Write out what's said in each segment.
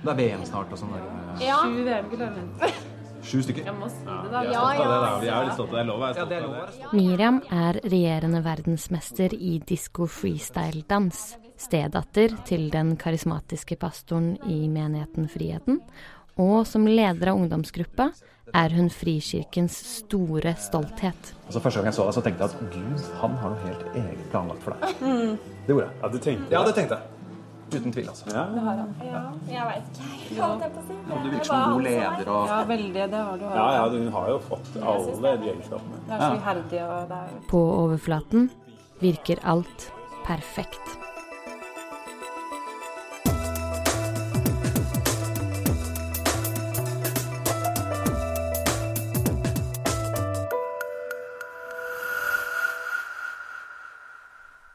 Det er VM snart og sånn. Ja. Sju VM-gull har vunnet. Sju stykker. Jeg må si det, da. Ja, ja. Vi er litt stolte. Det er lov å være stolt av det. Miriam er regjerende verdensmester i disko freestyle-dans. Stedatter til den karismatiske pastoren i menigheten Friheten. Og som leder av ungdomsgruppa er hun Frikirkens store stolthet. Altså, første gang jeg så deg, så tenkte jeg at Gud, han har noe helt eget planlagt for deg. Det gjorde jeg. Ja, du tenkte Ja, det tenkte jeg. Uten tvil, altså. Ja. ja. Jeg veit ikke. Jeg holdt jeg på å si. Ja, du virker som en god leder og Ja, veldig. Det har du. ja, ja, hun har jo fått alle de egenskapene. Det er så iherdig, og det er På overflaten virker alt perfekt.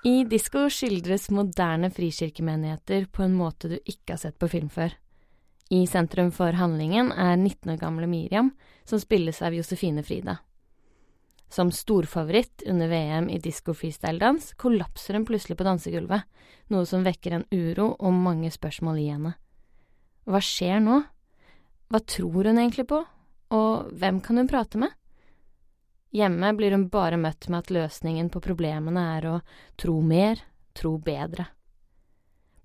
I disko skildres moderne frikirkemenigheter på en måte du ikke har sett på film før. I sentrum for handlingen er 19 år gamle Miriam, som spilles av Josefine Frida. Som storfavoritt under VM i disko freestyle-dans kollapser hun plutselig på dansegulvet, noe som vekker en uro og mange spørsmål i henne. Hva skjer nå? Hva tror hun egentlig på, og hvem kan hun prate med? Hjemme blir hun bare møtt med at løsningen på problemene er å tro mer, tro bedre.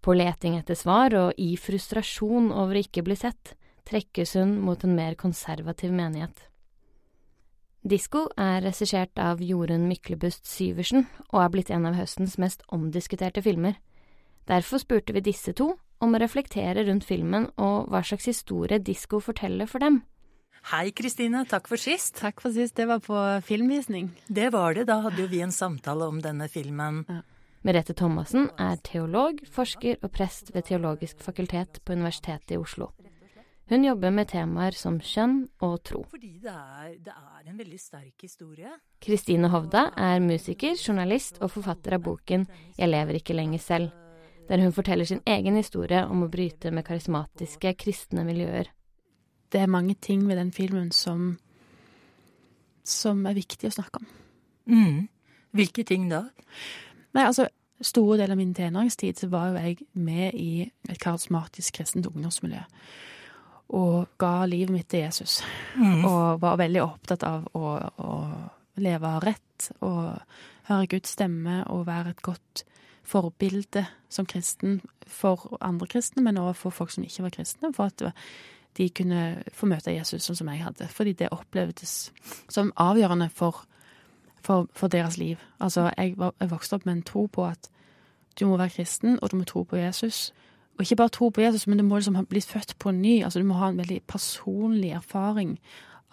På leting etter svar og i frustrasjon over å ikke bli sett, trekkes hun mot en mer konservativ menighet. Disko er regissert av Jorunn Myklebust Syversen og er blitt en av høstens mest omdiskuterte filmer. Derfor spurte vi disse to om å reflektere rundt filmen og hva slags historie disko forteller for dem. Hei Kristine, takk for sist. Takk for sist. Det var på filmvisning. Det var det, da hadde jo vi en samtale om denne filmen. Merete Thomassen er teolog, forsker og prest ved Teologisk fakultet på Universitetet i Oslo. Hun jobber med temaer som kjønn og tro. Fordi det er, det er en veldig sterk historie. Kristine Hovda er musiker, journalist og forfatter av boken Jeg lever ikke lenger selv, der hun forteller sin egen historie om å bryte med karismatiske kristne miljøer. Det er mange ting ved den filmen som som er viktig å snakke om. Mm. Hvilke ting da? Nei, altså, store deler av min tenåringstid så var jo jeg med i et karismatisk kristent ungdomsmiljø. Og ga livet mitt til Jesus. Mm. Og var veldig opptatt av å, å leve rett og høre Guds stemme og være et godt forbilde som kristen for andre kristne, men også for folk som ikke var kristne. For at de kunne få møte Jesus sånn som jeg hadde. Fordi det opplevdes som avgjørende for, for, for deres liv. Altså, jeg, var, jeg vokste opp med en tro på at du må være kristen, og du må tro på Jesus. Og ikke bare tro på Jesus, men du må liksom blitt født på ny. Altså, du må ha en veldig personlig erfaring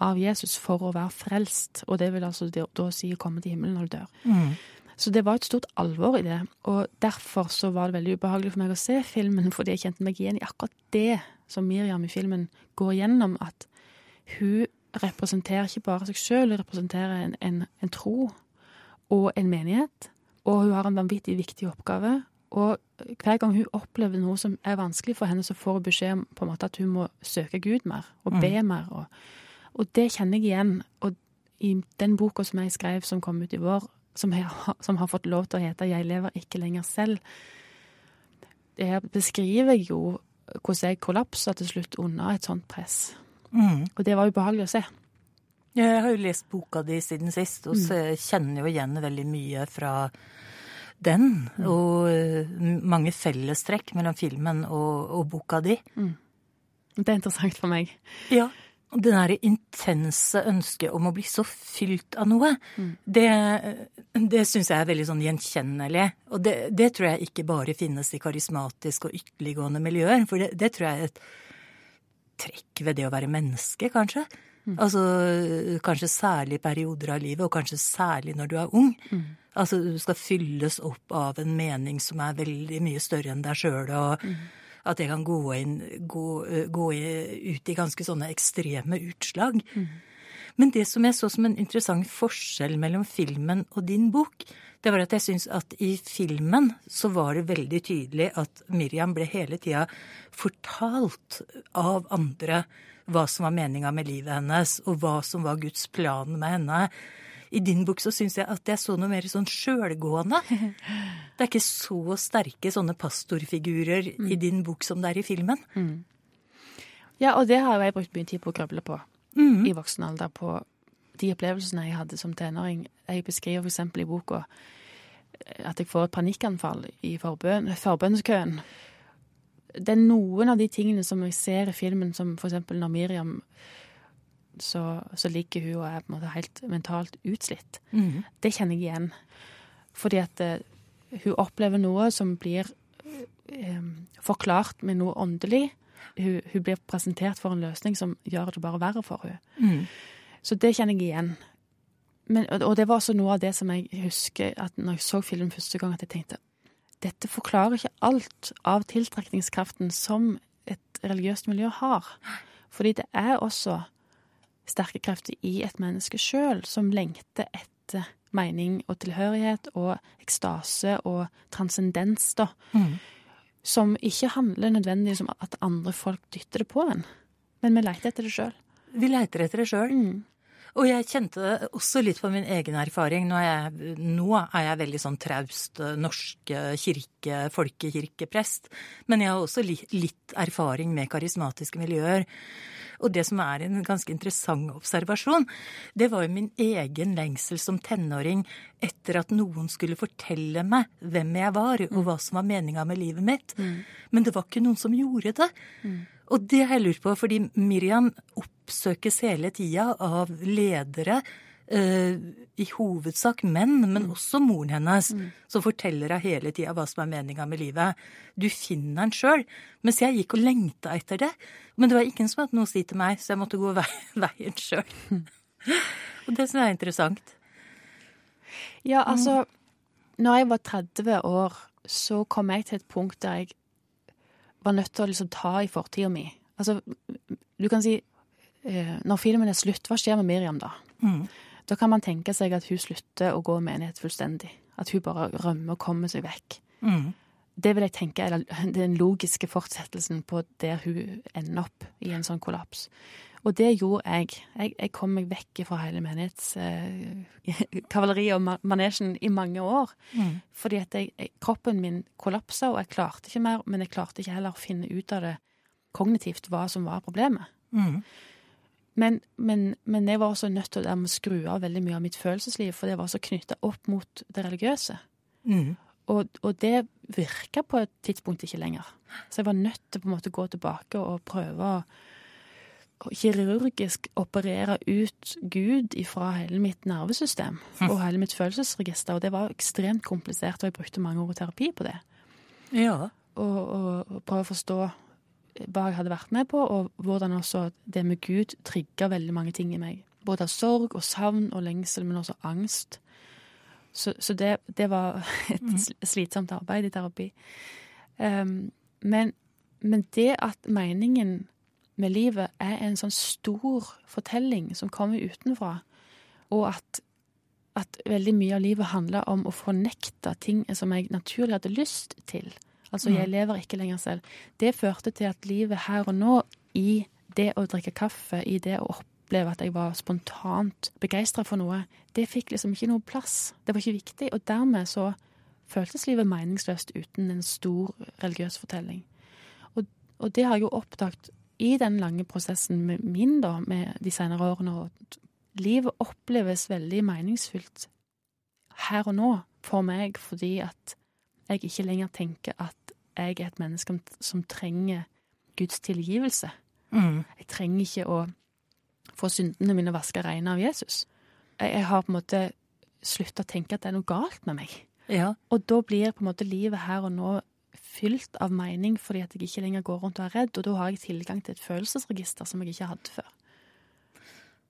av Jesus for å være frelst. Og det vil altså da si å komme til himmelen når du dør. Mm. Så det var et stort alvor i det, og derfor så var det veldig ubehagelig for meg å se filmen, fordi jeg kjente meg igjen i akkurat det som Miriam i filmen går gjennom, at hun representerer ikke bare seg sjøl, hun representerer en, en, en tro og en menighet, og hun har en vanvittig viktig oppgave. Og hver gang hun opplever noe som er vanskelig for henne, så får hun beskjed om på en måte at hun må søke Gud mer, og be mer. Og, og det kjenner jeg igjen. Og i den boka som jeg skrev som kom ut i vår, som, jeg, har- som har fått lov til å hete 'Jeg lever ikke lenger selv', der beskriver jeg jo hvordan jeg kollapsa til slutt under et sånt press. Mm. Og det var ubehagelig å se. Jeg har jo lest boka di siden sist, og så kjenner jo igjen veldig mye fra den. Og eh, mange fellestrekk mellom filmen og, og boka di. Det er interessant for meg. Ja. Det derre intense ønsket om å bli så fylt av noe, det, det syns jeg er veldig sånn gjenkjennelig. Og det, det tror jeg ikke bare finnes i karismatiske og ytterliggående miljøer, for det, det tror jeg er et trekk ved det å være menneske, kanskje. Altså kanskje særlig i perioder av livet, og kanskje særlig når du er ung. Altså du skal fylles opp av en mening som er veldig mye større enn deg sjøl, og at det kan gå, inn, gå, eh, gå ut i ganske sånne ekstreme utslag. Men det som jeg så som en interessant forskjell mellom filmen og din bok, det var at jeg syns at i filmen så var det veldig tydelig at Miriam ble hele tida fortalt av andre hva som var meninga med livet hennes, og hva som var Guds plan med henne. I din bok så syns jeg at jeg så noe mer sånn sjølgående. Det er ikke så sterke sånne pastorfigurer i din bok som det er i filmen. Ja, og det har jo jeg brukt mye tid på å grøble på mm. i voksen alder. På de opplevelsene jeg hadde som tenåring. Jeg beskriver f.eks. i boka at jeg får et panikkanfall i forbøn, forbønnskøen. Det er noen av de tingene som jeg ser i filmen, som f.eks. når Miriam så, så ligger hun og er på en måte helt mentalt utslitt. Mhm. Det kjenner jeg igjen. Fordi at uh, hun opplever noe som blir eh, forklart med noe åndelig. Hun, hun blir presentert for en løsning som gjør det bare verre for henne. Mm. Så det kjenner jeg igjen. Men, og det var også noe av det som jeg husker at når jeg så filmen første gang, at jeg tenkte dette forklarer ikke alt av tiltrekningskraften som et religiøst miljø har. Fordi det er også sterke krefter i et menneske sjøl som lengter etter mening og tilhørighet og ekstase og transcendens, da. Mm. Som ikke handler nødvendigvis om at andre folk dytter det på en, men vi leter etter det sjøl. Vi leiter etter det sjøl. Mm. Og jeg kjente det også litt på min egen erfaring. Nå er jeg, nå er jeg veldig sånn traust eh, norsk eh, kirke, folkekirkeprest. Men jeg har også litt erfaring med karismatiske miljøer. Og det som er en ganske interessant observasjon, det var jo min egen lengsel som tenåring etter at noen skulle fortelle meg hvem jeg var, og hva som var meninga med livet mitt. Men det var ikke noen som gjorde det. Og det har jeg lurt på, fordi Miriam oppsøkes hele tida av ledere, i hovedsak menn, men også moren hennes, som forteller henne hele tida hva som er meninga med livet. Du finner den sjøl. Mens jeg gikk og lengta etter det. Men det var ingen som hadde noe å si til meg, så jeg måtte gå vei, veien sjøl. og det syns jeg er interessant. Ja, altså Når jeg var 30 år, så kom jeg til et punkt der jeg var nødt til å liksom ta i fortida mi. Altså, du kan si eh, Når filmen er slutt, hva skjer med Miriam da? Mm. Da kan man tenke seg at hun slutter å gå menighet fullstendig. At hun bare rømmer og kommer seg vekk. Mm. Det vil jeg tenke er den logiske fortsettelsen på der hun ender opp i en sånn kollaps. Og det gjorde jeg. Jeg, jeg kom meg vekk fra hele menighetskavaleriet og manesjen i mange år. Mm. Fordi at jeg, kroppen min kollapsa, og jeg klarte ikke mer. Men jeg klarte ikke heller å finne ut av det kognitivt hva som var problemet. Mm. Men, men, men jeg var også nødt til å skru av veldig mye av mitt følelsesliv, for det var så knytta opp mot det religiøse. Mm. Og, og det virka på et tidspunkt ikke lenger. Så jeg var nødt til på en måte å gå tilbake og prøve å å kirurgisk operere ut Gud ifra hele mitt nervesystem og hele mitt følelsesregister. Og det var ekstremt komplisert, og jeg brukte mange år i terapi på det. Ja. Og, og, og prøve å forstå hva jeg hadde vært med på, og hvordan også det med Gud trigga veldig mange ting i meg. Både av sorg og savn og lengsel, men også angst. Så, så det, det var et sl- slitsomt arbeid i terapi. Um, men, men det at meningen med livet er en sånn stor fortelling som kommer utenfra, og at, at veldig mye av livet handler om å fornekte ting som jeg naturlig hadde lyst til. Altså, jeg lever ikke lenger selv. Det førte til at livet her og nå, i det å drikke kaffe, i det å oppleve at jeg var spontant begeistra for noe, det fikk liksom ikke noe plass. Det var ikke viktig. Og dermed så føltes livet meningsløst uten en stor religiøs fortelling. Og, og det har jeg jo oppdaget i den lange prosessen med min, da, med de senere årene. Og livet oppleves veldig meningsfylt her og nå for meg, fordi at jeg ikke lenger tenker at jeg er et menneske som trenger Guds tilgivelse. Mm. Jeg trenger ikke å få syndene mine vaska reine av Jesus. Jeg, jeg har på en måte slutta å tenke at det er noe galt med meg. Ja. Og da blir på en måte livet her og nå fylt av mening fordi at jeg ikke lenger går rundt og er redd, og da har jeg tilgang til et følelsesregister som jeg ikke hadde før.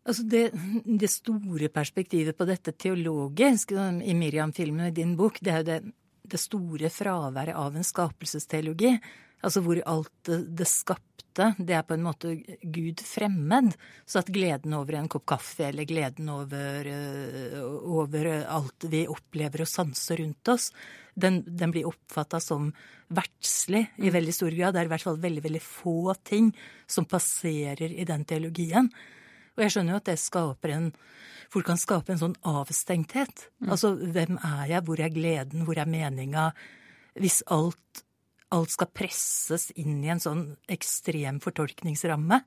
Altså det, det store perspektivet på dette teologisk i Miriam-filmen i din bok, det er jo det, det store fraværet av en skapelsesteologi. Altså hvor alt det, skapte, det er på en måte Gud fremmed. Så at gleden over en kopp kaffe, eller gleden over, øh, over alt vi opplever og sanser rundt oss, den, den blir oppfatta som verdslig i veldig stor grad. Det er i hvert fall veldig, veldig få ting som passerer i den teologien. Og jeg skjønner jo at det skaper en Folk kan skape en sånn avstengthet. Altså hvem er jeg, hvor er gleden, hvor er meninga? Hvis alt alt skal presses inn i en sånn ekstrem fortolkningsramme.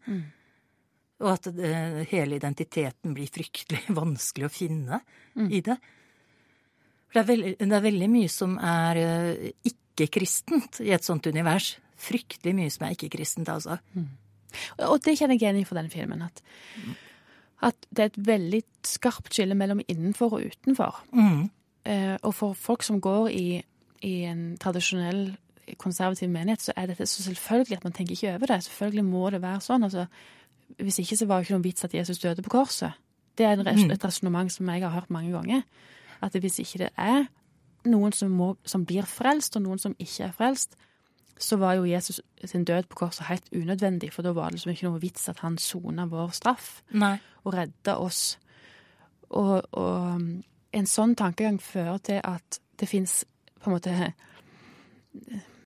Og at det, hele identiteten blir fryktelig vanskelig å finne i det. For det er, veldig, det er veldig mye som er eh, ikke-kristent i et sånt univers. Fryktelig mye som er ikke-kristent, altså. Og det kjenner jeg igjen for denne filmen. At, at det er et veldig skarpt skille mellom innenfor og utenfor. Mm. Eh, og for folk som går i, i en tradisjonell konservativ menighet, så er dette så selvfølgelig at man tenker ikke over det. Selvfølgelig må det være sånn. Altså, hvis ikke så var det ikke noen vits at Jesus døde på korset. Det er Mm. et resonnement som jeg har hørt mange ganger. At hvis ikke det er noen som, må, som blir frelst, og noen som ikke er frelst, så var jo Jesus sin død på korset helt unødvendig, for da var det liksom ikke noe vits at han sona vår straff Nei. og redda oss. Og, og en sånn tankegang fører til at det fins på en måte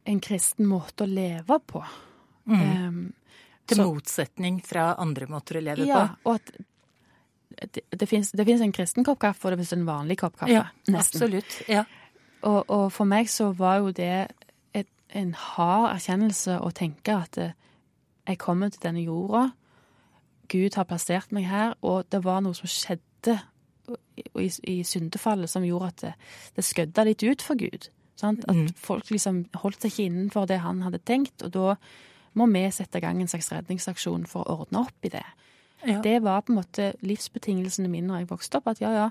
en kristen måte å leve på. Um, Til Så- motsetning fra andre måter å leve ja, på. og at det, det fins en kristen kopp kaffe, og det fins en vanlig kopp kaffe. Ja, nesten. absolutt. Ja. Og, og for meg så var jo det et, en hard erkjennelse å tenke at eh, jeg kommer til denne jorda, Gud har plassert meg her, og det var noe som skjedde i, i syndefallet som gjorde at det, det skødda litt ut for Gud. Sant? At Mm. folk liksom holdt seg ikke innenfor det han hadde tenkt, og da må vi sette i gang en slags redningsaksjon for å ordne opp i det. Ja. Det var på en måte livsbetingelsene mine når jeg vokste opp. At ja, ja.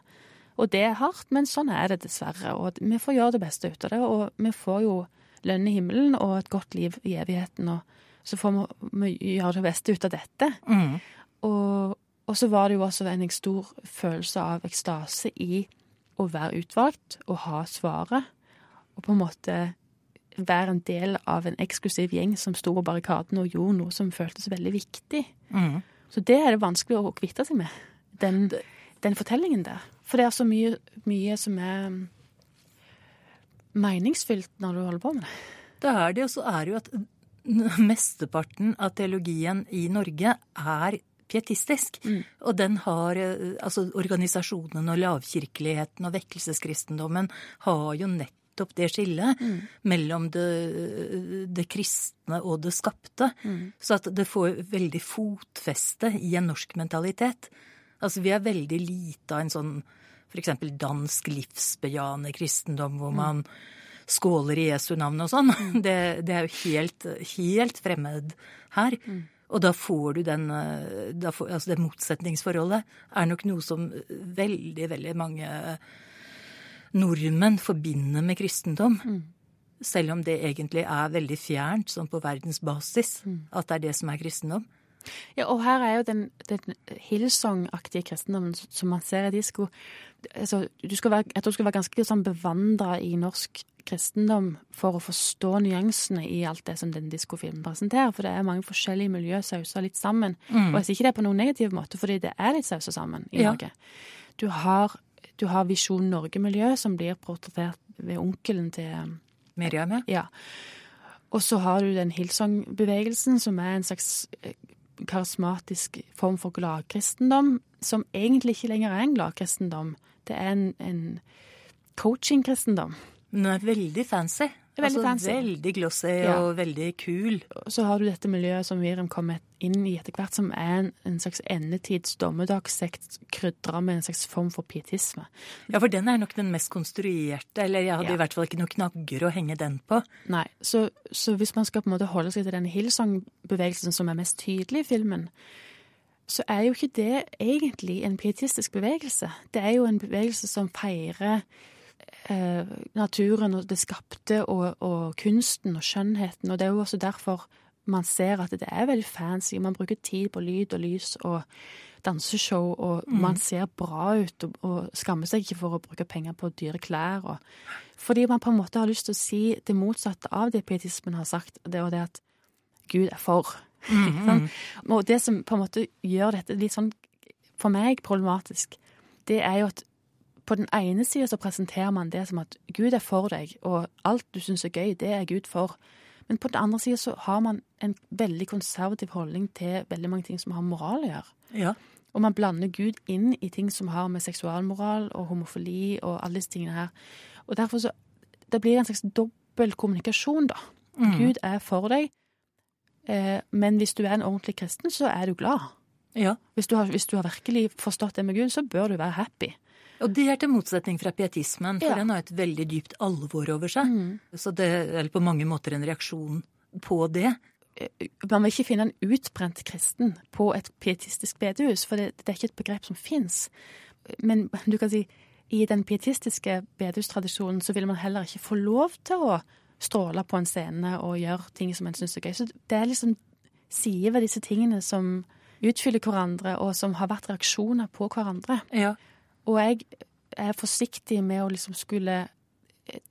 Og det er hardt, men sånn er det dessverre. Og vi får gjøre det beste ut av det. Og vi får jo lønn i himmelen og et godt liv i evigheten. Og så får vi, gjøre det beste ut av dette. Mm. Og, og så var det jo også en stor følelse av ekstase i å være utvalgt og ha svaret. Og på en måte være en del av en eksklusiv gjeng som sto på barrikadene og gjorde noe som føltes veldig viktig. Mm. Så det er det vanskelig å kvitte seg med, den, den fortellingen der. For det er så mye, mye som er meningsfylt når du holder på med det. Det er det, og så er det jo at mesteparten av teologien i Norge er pietistisk. Og den har eh, Altså organisasjonen og lavkirkeligheten og vekkelseskristendommen har jo nettopp det skillet mellom det, det kristne og det skapte. Så at det får veldig fotfeste i en norsk mentalitet. Altså vi er veldig lite av en sånn f.eks. dansk livsbejaende kristendom hvor man skåler i Jesu navn og sånn. Det, det er jo helt, helt fremmed her. Og da får du den eh, får, Altså det motsetningsforholdet er nok noe som veldig, veldig mange nordmenn forbinder med kristendom. Selv om det egentlig er veldig fjernt, sånn på verdensbasis, at det er det som er kristendom. Ja, og her er jo den, den Hillsong-aktige kristendommen som man ser i disko. Altså, du skal være, jeg tror du skal være ganske sånn bevandra i norsk kristendom for å forstå nyansene i alt det som den diskofilmen presenterer. For det er mange forskjellige miljø sausa litt sammen. Og jeg sier ikke det på noen negativ måte, fordi det er litt sausa sammen i Ja. Norge. Du har, du har Visjon Norge-miljø, som blir portrettert ved onkelen til Miriam, ja. ja. Og så har du den Hillsong-bevegelsen, som er en slags eh, karismatisk form for gladkristendom, som egentlig ikke lenger er en gladkristendom. Det er en, en coaching-kristendom. Den er veldig fancy. Veldig altså, fancy. Veldig glossy Ja. og veldig kul. Så har du dette miljøet som Miriam kommer inn i etter hvert, som er en, en slags endetids dommedagssekt krydra med en slags form for pietisme. Ja, for den er nok den mest konstruerte, eller jeg hadde Ja. i hvert fall ikke noen knagger å henge den på. Nei, så, så hvis man skal på en måte holde seg til den Hillsong-bevegelsen som er mest tydelig i filmen, så er jo ikke det egentlig en pietistisk bevegelse. Det er jo en bevegelse som feirer eh, naturen og det skapte og, og kunsten og skjønnheten. Og det er jo også derfor man ser at det er veldig fancy. Man bruker tid på lyd og lys og danseshow, og man ser bra ut og, og skammer seg ikke for å bruke penger på dyre klær. Og, fordi man på en måte har lyst til å si det motsatte av det pietismen har sagt, det er det at Gud er for. Mm. sant? Og det som på en måte gjør dette litt sånn, for meg, problematisk, det er jo at på den ene sida så presenterer man det som at Gud er for deg, og alt du syns er gøy, det er Gud for. Men på den andre sida så har man en veldig konservativ holdning til veldig mange ting som har moral å gjøre. Ja. Og man blander Gud inn i ting som har med seksualmoral og homofili og alle disse tingene her. Og derfor så Det blir en slags dobbel kommunikasjon, da. Gud er for deg, eh, men hvis du er en ordentlig kristen, så er du glad. Ja. Hvis du, har, hvis du har virkelig forstått det med Gud, så bør du være happy. Og det er til motsetning fra pietismen, for Ja. den har et veldig dypt alvor over seg. Så det er på mange måter en reaksjon på det. Man vil ikke finne en utbrent kristen på et pietistisk bedehus, for det, det er ikke et begrep som fins. Men du kan si, i den pietistiske bedehustradisjonen så vil man heller ikke få lov til å stråle på en scene og gjøre ting som en syns er gøy. Så det er liksom sider ved disse tingene som utfyller hverandre, og som har vært reaksjoner på hverandre. Ja. Og jeg er forsiktig med å liksom skulle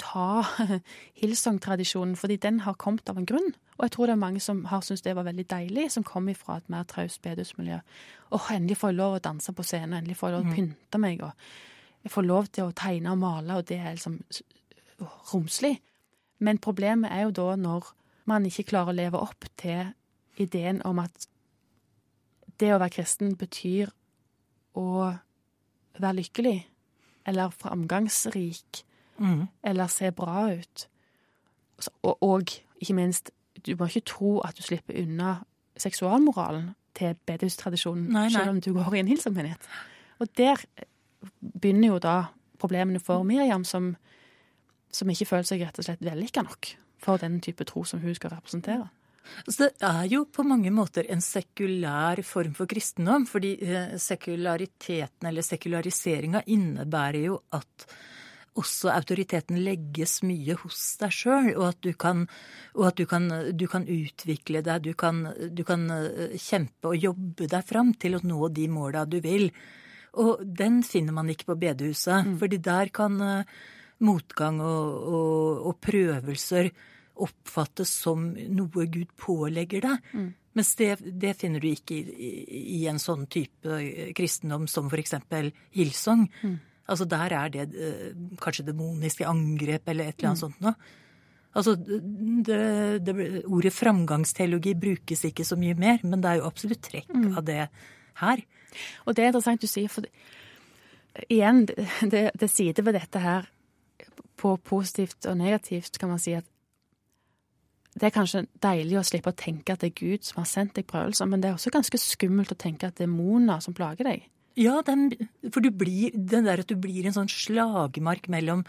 ta Hillsong-tradisjonen, fordi den har kommet av en grunn. Og jeg tror det er mange som har syntes det var veldig deilig, som kom ifra et mer traust bedehusmiljø. Åh, endelig får jeg lov å danse på scenen, endelig får jeg lov å pynte meg, og jeg får lov til å tegne og male, og det er liksom romslig. Men problemet er jo da når man ikke klarer å leve opp til ideen om at det å være kristen betyr å være lykkelig, eller framgangsrik, Mm. eller se bra ut. Og, og ikke minst, du må ikke tro at du slipper unna seksualmoralen til bedehustradisjonen, selv om du går i en hilsommenighet. Og der begynner jo da problemene for Miriam, som, som ikke føler seg rett og slett vellykka nok for den type tro som hun skal representere. Så det er jo på mange måter en sekulær form for kristendom, fordi eh, sekulariteten eller sekulariseringa innebærer jo at også autoriteten legges mye hos deg sjøl, og at, du kan, og at du, kan, du kan utvikle deg, du kan, du kan eh, kjempe og jobbe deg fram til å nå de måla du vil. Og den finner man ikke på bedehuset, fordi der kan eh, motgang og, og, og prøvelser oppfattes som noe Gud pålegger deg. Mens det, det finner du ikke i, i, i en sånn type kristendom som for eksempel Mm. Altså der er det eh, kanskje demoniske angrep eller et eller annet sånt noe. Altså, det, det, ordet framgangsteologi brukes ikke så mye mer, men det er jo absolutt trekk av det her. Og det er interessant du sier, for igjen, det, det sider ved dette her på positivt og negativt, kan man si at det er kanskje deilig å slippe å tenke at det er Gud som har sendt deg prøvelser, men det er også ganske skummelt å tenke at det er Mona som plager deg. Ja, den, for du blir, den der at du blir en sånn slagmark mellom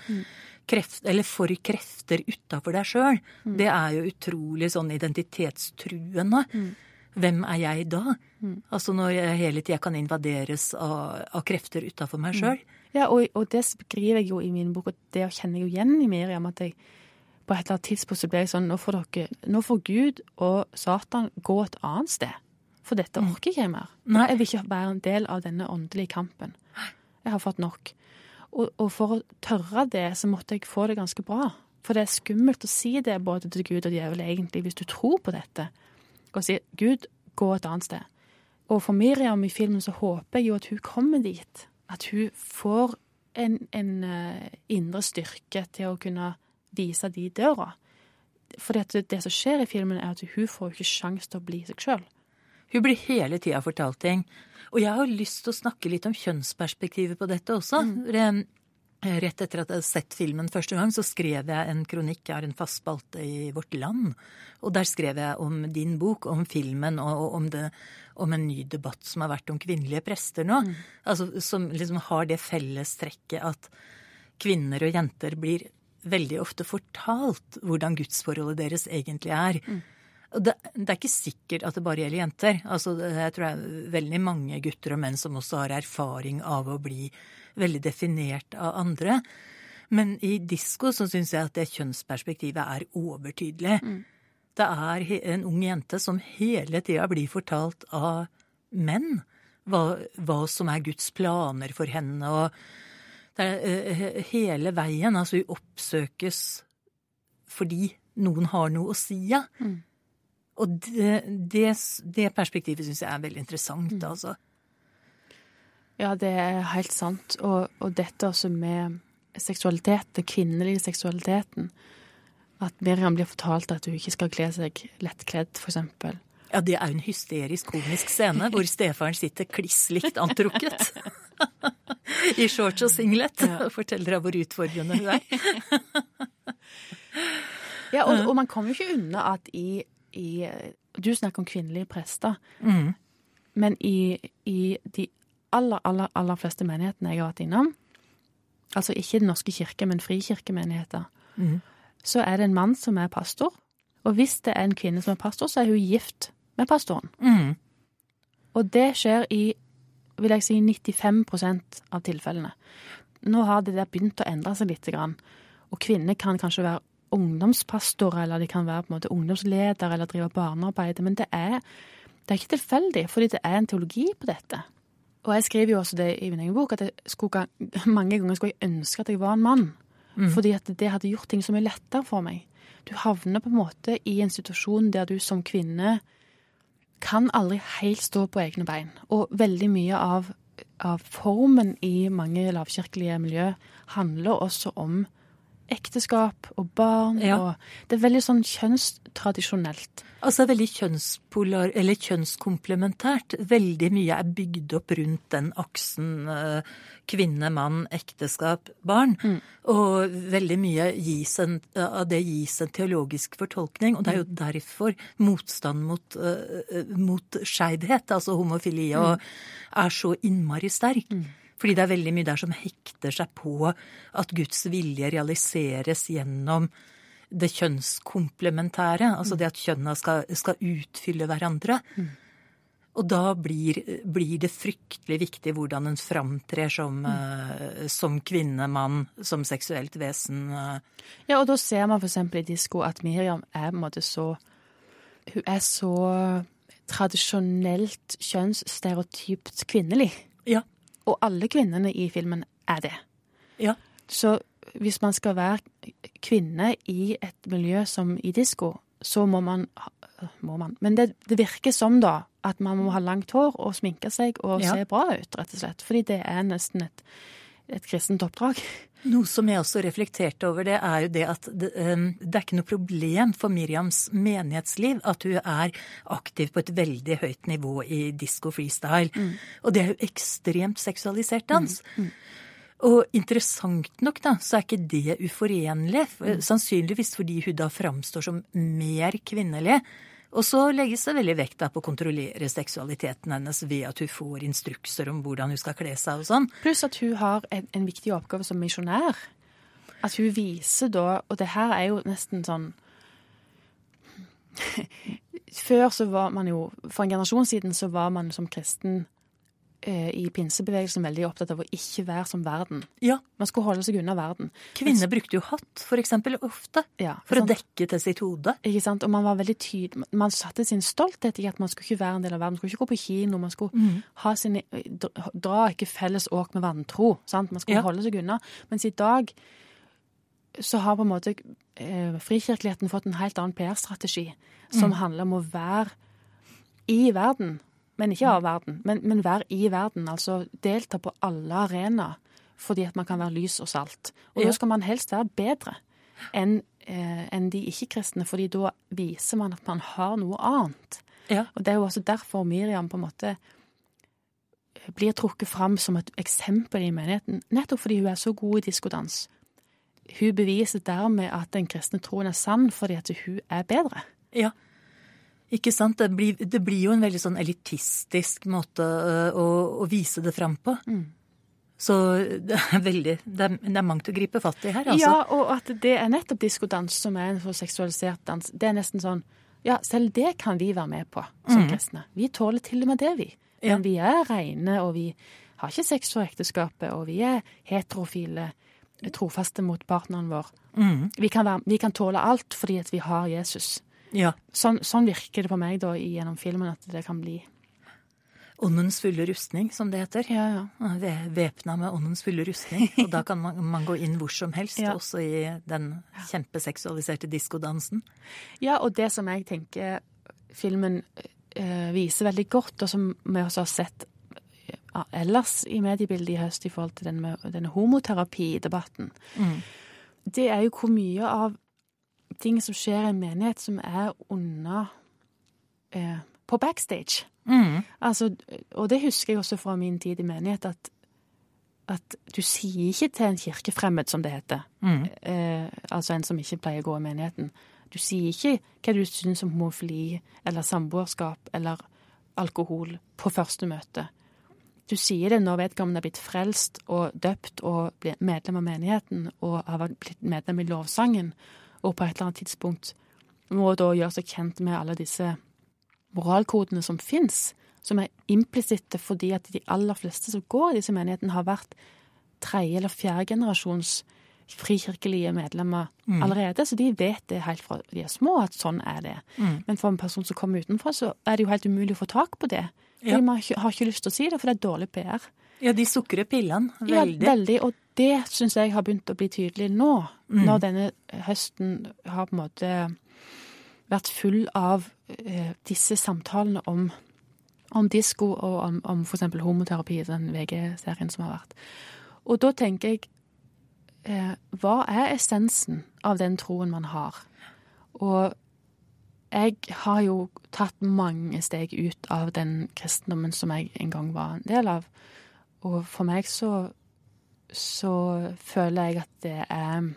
kreft, eller for krefter utafor deg sjøl, det er jo utrolig sånn identitetstruende. Hvem er jeg da? Altså når jeg hele tida kan invaderes av, av krefter utafor meg sjøl. Ja, og, og det skriver jeg jo i min bok, og det kjenner jeg jo igjen i Miriam, at jeg på et eller annet tidspunkt så ble jeg sånn, nå får, dere, nå får Gud og Satan gå et annet sted. For dette orker ikke jeg mer. Nei. Jeg vil ikke være en del av denne åndelige kampen. Jeg har fått nok. Og, og for å tørre det, så måtte jeg få det ganske bra. For det er skummelt å si det både til Gud og djevel, egentlig, hvis du tror på dette. Og si Gud, gå et annet sted. Og for Miriam i filmen så håper jeg jo at hun kommer dit. At hun får en, en eh, indre styrke til å kunne vise de døra. For det, det som skjer i filmen, er at hun får ikke sjanse til å bli seg sjøl. Hun blir hele tida fortalt ting. Og jeg har lyst til å snakke litt om kjønnsperspektivet på dette også. Mm. Rett etter at jeg hadde sett filmen første gang, så skrev jeg en kronikk, jeg har en fast spalte i Vårt Land, og der skrev jeg om din bok, om filmen og om, det, om en ny debatt som har vært om kvinnelige prester nå. Altså som liksom har det fellestrekket at kvinner og jenter blir veldig ofte fortalt hvordan gudsforholdet deres egentlig er. Og det, det er ikke sikkert at det bare gjelder jenter. Altså, jeg tror det er veldig mange gutter og menn som også har erfaring av å bli veldig definert av andre. Men i disko så syns jeg at det kjønnsperspektivet er overtydelig. Det er en ung jente som hele tida blir fortalt av menn hva, hva som er Guds planer for henne. og det er eh, hele veien. Altså hun oppsøkes fordi noen har noe å si, ja. Og det, det, det perspektivet syns jeg er veldig interessant, altså. Ja, det er helt sant. Og, og dette også med seksualitet, den kvinnelige seksualiteten. At Miriam blir fortalt at hun ikke skal kle seg lettkledd, eksempel. Ja, det er jo en hysterisk komisk scene hvor stefaren sitter kliss likt antrukket. I shorts og singlet Ja. forteller deg hvor utfordrende hun er. Ja, og, og man kommer jo ikke unna at i, i Du snakker om kvinnelige prester. Mm. Men i, i de aller, aller, aller fleste menighetene jeg har vært innom, altså ikke Den norske kirke, men frikirkemenigheter, mm. så er det en mann som er pastor. Og hvis det er en kvinne som er pastor, så er hun gift med pastoren. Mm. Og det skjer i vil jeg si 95% av tilfellene. Nå har det der begynt å endre seg litt. Og kvinner kan kanskje være ungdomspastorer, eller de kan være på en måte ungdomsleder eller drive barnearbeid. Men det er, det er ikke tilfeldig, fordi det er en teologi på dette. Og jeg skriver jo også det i min egen bok, at jeg skulle, mange ganger skulle jeg ønske at jeg var en mann. Fordi at det hadde gjort ting så mye lettere for meg. Du havner på en måte i en situasjon der du som kvinne kan aldri helt stå på egne bein. Og veldig mye av, av formen i mange lavkirkelige miljø handler også om ekteskap og barn. Ja. og Det er veldig sånn kjønnstradisjonelt. Altså veldig kjønnspolar, eller kjønnskomplementært. Veldig mye er bygd opp rundt den aksen eh, kvinne, mann, ekteskap, barn. Og veldig mye en, av det gis en teologisk fortolkning. Og det er jo derfor motstand mot, uh, mot skeivhet, altså homofili, og er så innmari sterk. Fordi det er veldig mye der som hekter seg på at Guds vilje realiseres gjennom det kjønnskomplementære, altså det at kjønna skal, skal utfylle hverandre. Og da blir, blir det fryktelig viktig hvordan en framtrer som, eh, som kvinne, mann, som seksuelt vesen. eh. Ja, og da ser man f.eks. i disko at Miriam er på en måte så Hun er så tradisjonelt kjønnsstereotypt kvinnelig. Ja. Og alle kvinnene i filmen er det. Ja. Så hvis man skal være kvinne i et miljø som i disko, så må man, må man Men det, det virker som da at man må ha langt hår og sminke seg og Ja. se bra ut, rett og slett. Fordi det er nesten et, et kristent oppdrag. Noe som jeg også reflekterte over, det er jo det at det, eh, det er ikke noe problem for Miriams menighetsliv at hun er aktiv på et veldig høyt nivå i disko freestyle. Og det er jo ekstremt seksualisert dans. Og interessant nok, da, så er ikke det uforenlig. For- Sannsynligvis fordi hun da framstår som mer kvinnelig. Og så legges det veldig vekt på å kontrollere seksualiteten hennes ved at hun får instrukser om hvordan hun skal kle seg og sånn. Pluss at hun har en, en viktig oppgave som misjonær. At hun viser da Og det her er jo nesten sånn Før så var man jo For en generasjon siden så var man som kristen i pinsebevegelsen veldig opptatt av å ikke være som verden. Ja, Man skulle holde seg unna verden. Kvinner brukte jo hatt, for eksempel, ofte. Ja, For å dekke til sitt hode. Ikke sant? Og man var veldig tydelig Man satte sin stolthet i at man skulle ikke være en del av verden. Man skulle ikke gå på kino. Man skulle Mm. ha sine dra ikke felles åk med vantro. Sant? Man skulle Ja. holde seg unna. Mens i dag så har på en måte eh, frikirkeligheten fått en helt annen PR-strategi, som Mm. handler om å være i verden, men ikke av verden. Men, men vær i verden. Altså delta på alle arenaer, fordi at man kan være lys og salt. Og Ja. da skal man helst være bedre enn eh, en de ikke-kristne, fordi da viser man at man har noe annet. Ja. Og det er jo også derfor Miriam på en måte blir trukket fram som et eksempel i menigheten, nettopp fordi hun er så god i diskodans. Hun beviser dermed at den kristne troen er sann fordi at hun er bedre. Ja. Ikke sant? Det blir, det blir jo en veldig sånn elitistisk måte øh, å, å vise det fram på. Så det er veldig det er, det er mangt å gripe fatt i her, altså. Ja, og at det er nettopp diskodans som er en så seksualisert dans. Det er nesten sånn Ja, selv det kan vi være med på som kristne. Vi tåler til og med det, vi. Ja. Men vi er reine, og vi har ikke sex for ekteskapet, og vi er heterofile, trofaste mot partneren vår. Vi, kan være, vi kan tåle alt fordi at vi har Jesus. Ja. Sånn, sånn virker det på meg da gjennom filmen at det kan bli. Åndens fulle rustning, som det heter. Ja, ja. Væpna med åndens fulle rustning. Og da kan man, man gå inn hvor som helst, Ja. også i den kjempeseksualiserte diskodansen. Ja, og det som jeg tenker filmen eh, viser veldig godt, og som vi også har sett ja, ellers i mediebildet i høst i forhold til denne, denne homoterapidebatten, det er jo hvor mye av ting som skjer i en menighet som er unna eh, på backstage. Altså, og det husker jeg også fra min tid i menighet, at, at du sier ikke til en kirkefremmed, som det heter, eh, altså en som ikke pleier å gå i menigheten, Du sier ikke hva du syns om homofili eller samboerskap eller alkohol på første møte. Du sier det når vedkommende er blitt frelst og døpt og blitt medlem av menigheten og har blitt medlem i lovsangen, og på et eller annet tidspunkt må da gjøre seg kjent med alle disse moralkodene som fins, som er implisitte fordi at de aller fleste som går i disse menighetene, har vært tredje- eller fjerdegenerasjons frikirkelige medlemmer mm. allerede, så de vet det helt fra de er små at sånn er det. Mm. Men for en person som kommer utenfra, så er det jo helt umulig å få tak på det. Ja. Man har ikke lyst til å si det, for det er dårlig PR. Ja, de sukrer pillene veldig. Ja, veldig. Og det syns jeg har begynt å bli tydelig nå, mm. når denne høsten har på en måte vært full av eh, disse samtalene om, om disko og om, om f.eks. homoterapi, i den VG-serien som har vært. Og da tenker jeg eh, Hva er essensen av den troen man har? Og jeg har jo tatt mange steg ut av den kristendommen som jeg en gang var en del av. Og for meg så, så føler jeg at det er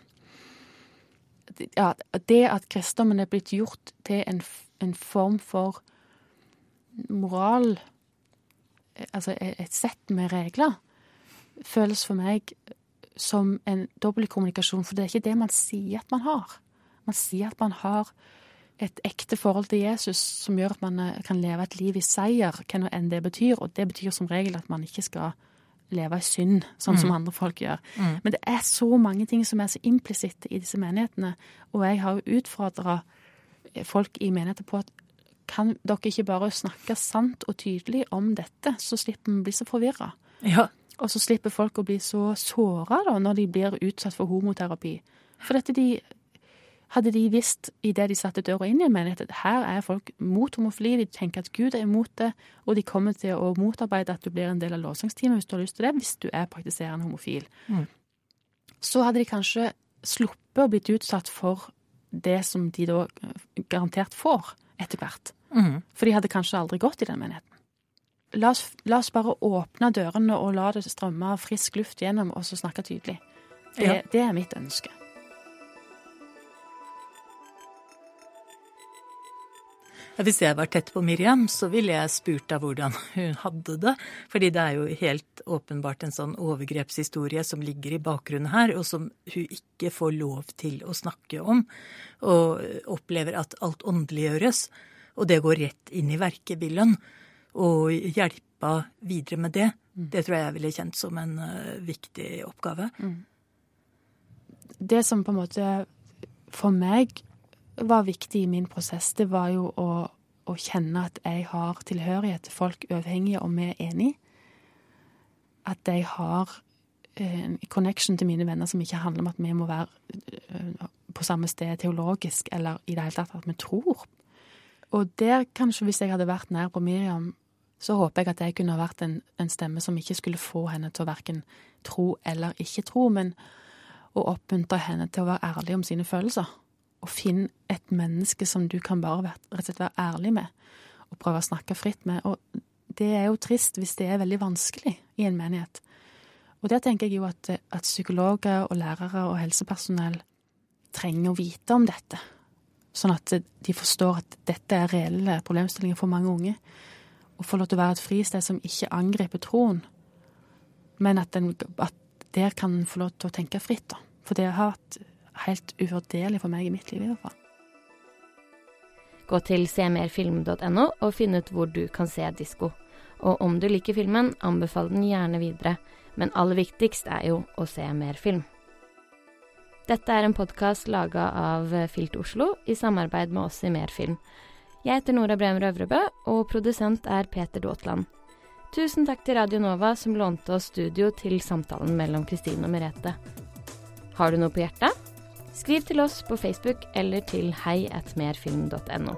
ja, Det at kristendommen er blitt gjort til en, en form for moral, altså et sett med regler, føles for meg som en dobbeltkommunikasjon, for det er ikke det man sier at man har. Man sier at man har et ekte forhold til Jesus som gjør at man eh, kan leve et liv i seier, hva nå enn det betyr. Og det betyr som regel at man ikke skal leve i synd, sånn mm. som andre folk gjør. Mm. Men det er så mange ting som er så implisitte i disse menighetene. Og jeg har jo utfordra folk i menigheter på at kan dere ikke bare snakke sant og tydelig om dette, så slipper vi å bli så forvirra. Ja. Og så slipper folk å bli så såra når de blir utsatt for homoterapi. For dette de hadde de visst idet de satte døra inn i en menighet at her er folk mot homofili, de tenker at Gud er imot det, og de kommer til å motarbeide at du blir en del av lovsangsteamet hvis du har lyst til det, hvis du er praktiserende homofil, mm. så hadde de kanskje sluppet å blitt utsatt for det som de da garantert får etter hvert. Mm. For de hadde kanskje aldri gått i den menigheten. La oss, la oss, bare åpne dørene og la det strømme frisk luft gjennom, og så snakke tydelig. Det, ja. det er mitt ønske. Hvis jeg var tett på Miriam, så ville jeg spurt av hvordan hun hadde det. Fordi det er jo helt åpenbart en sånn overgrepshistorie som ligger i bakgrunnen her, og som hun ikke får lov til å snakke om. Og opplever at alt åndeliggjøres. Og det går rett inn i verkebillen. Og hjelpa videre med det, mm. det tror jeg jeg ville kjent som en uh, viktig oppgave. Mm. Det som på en måte for meg var viktig i min prosess, det var jo å, å kjenne at jeg har tilhørighet til folk uavhengig om vi er enige. At jeg har eh, en connection til mine venner som ikke handler om at vi må være eh, på samme sted teologisk, eller i det hele tatt at vi tror. Og der, kanskje, hvis jeg hadde vært nær på Miriam, så håper jeg at jeg kunne ha vært en, en stemme som ikke skulle få henne til å verken tro eller ikke tro, men å oppmuntre henne til å være ærlig om sine følelser og finn et menneske som du kan bare rett og slett være ærlig med, og prøve å snakke fritt med. Og det er jo trist hvis det er veldig vanskelig i en menighet. Og der tenker jeg jo at, at psykologer og lærere og helsepersonell trenger å vite om dette. Sånn at de forstår at dette er reelle problemstillinger for mange unge. Og få lov til å være et fristed som ikke angriper troen, men at, den, at der kan få lov til å tenke fritt. da. For det har hatt helt uvurderlig for meg i mitt liv, i hvert fall. Gå til semerfilm.no og finn ut hvor du kan se disko. Og om du liker filmen, anbefal den gjerne videre, men aller viktigst er jo å se mer film. Dette er en podkast laga av Filt Oslo i samarbeid med oss i Merfilm. Jeg heter Nora Bremer Øvrebø, og produsent er Peter Daatland. Tusen takk til Radio Nova som lånte oss studio til samtalen mellom Kristine og Merete. Har du noe på hjertet? Skriv til oss på Facebook eller til heiatmerfilm.no.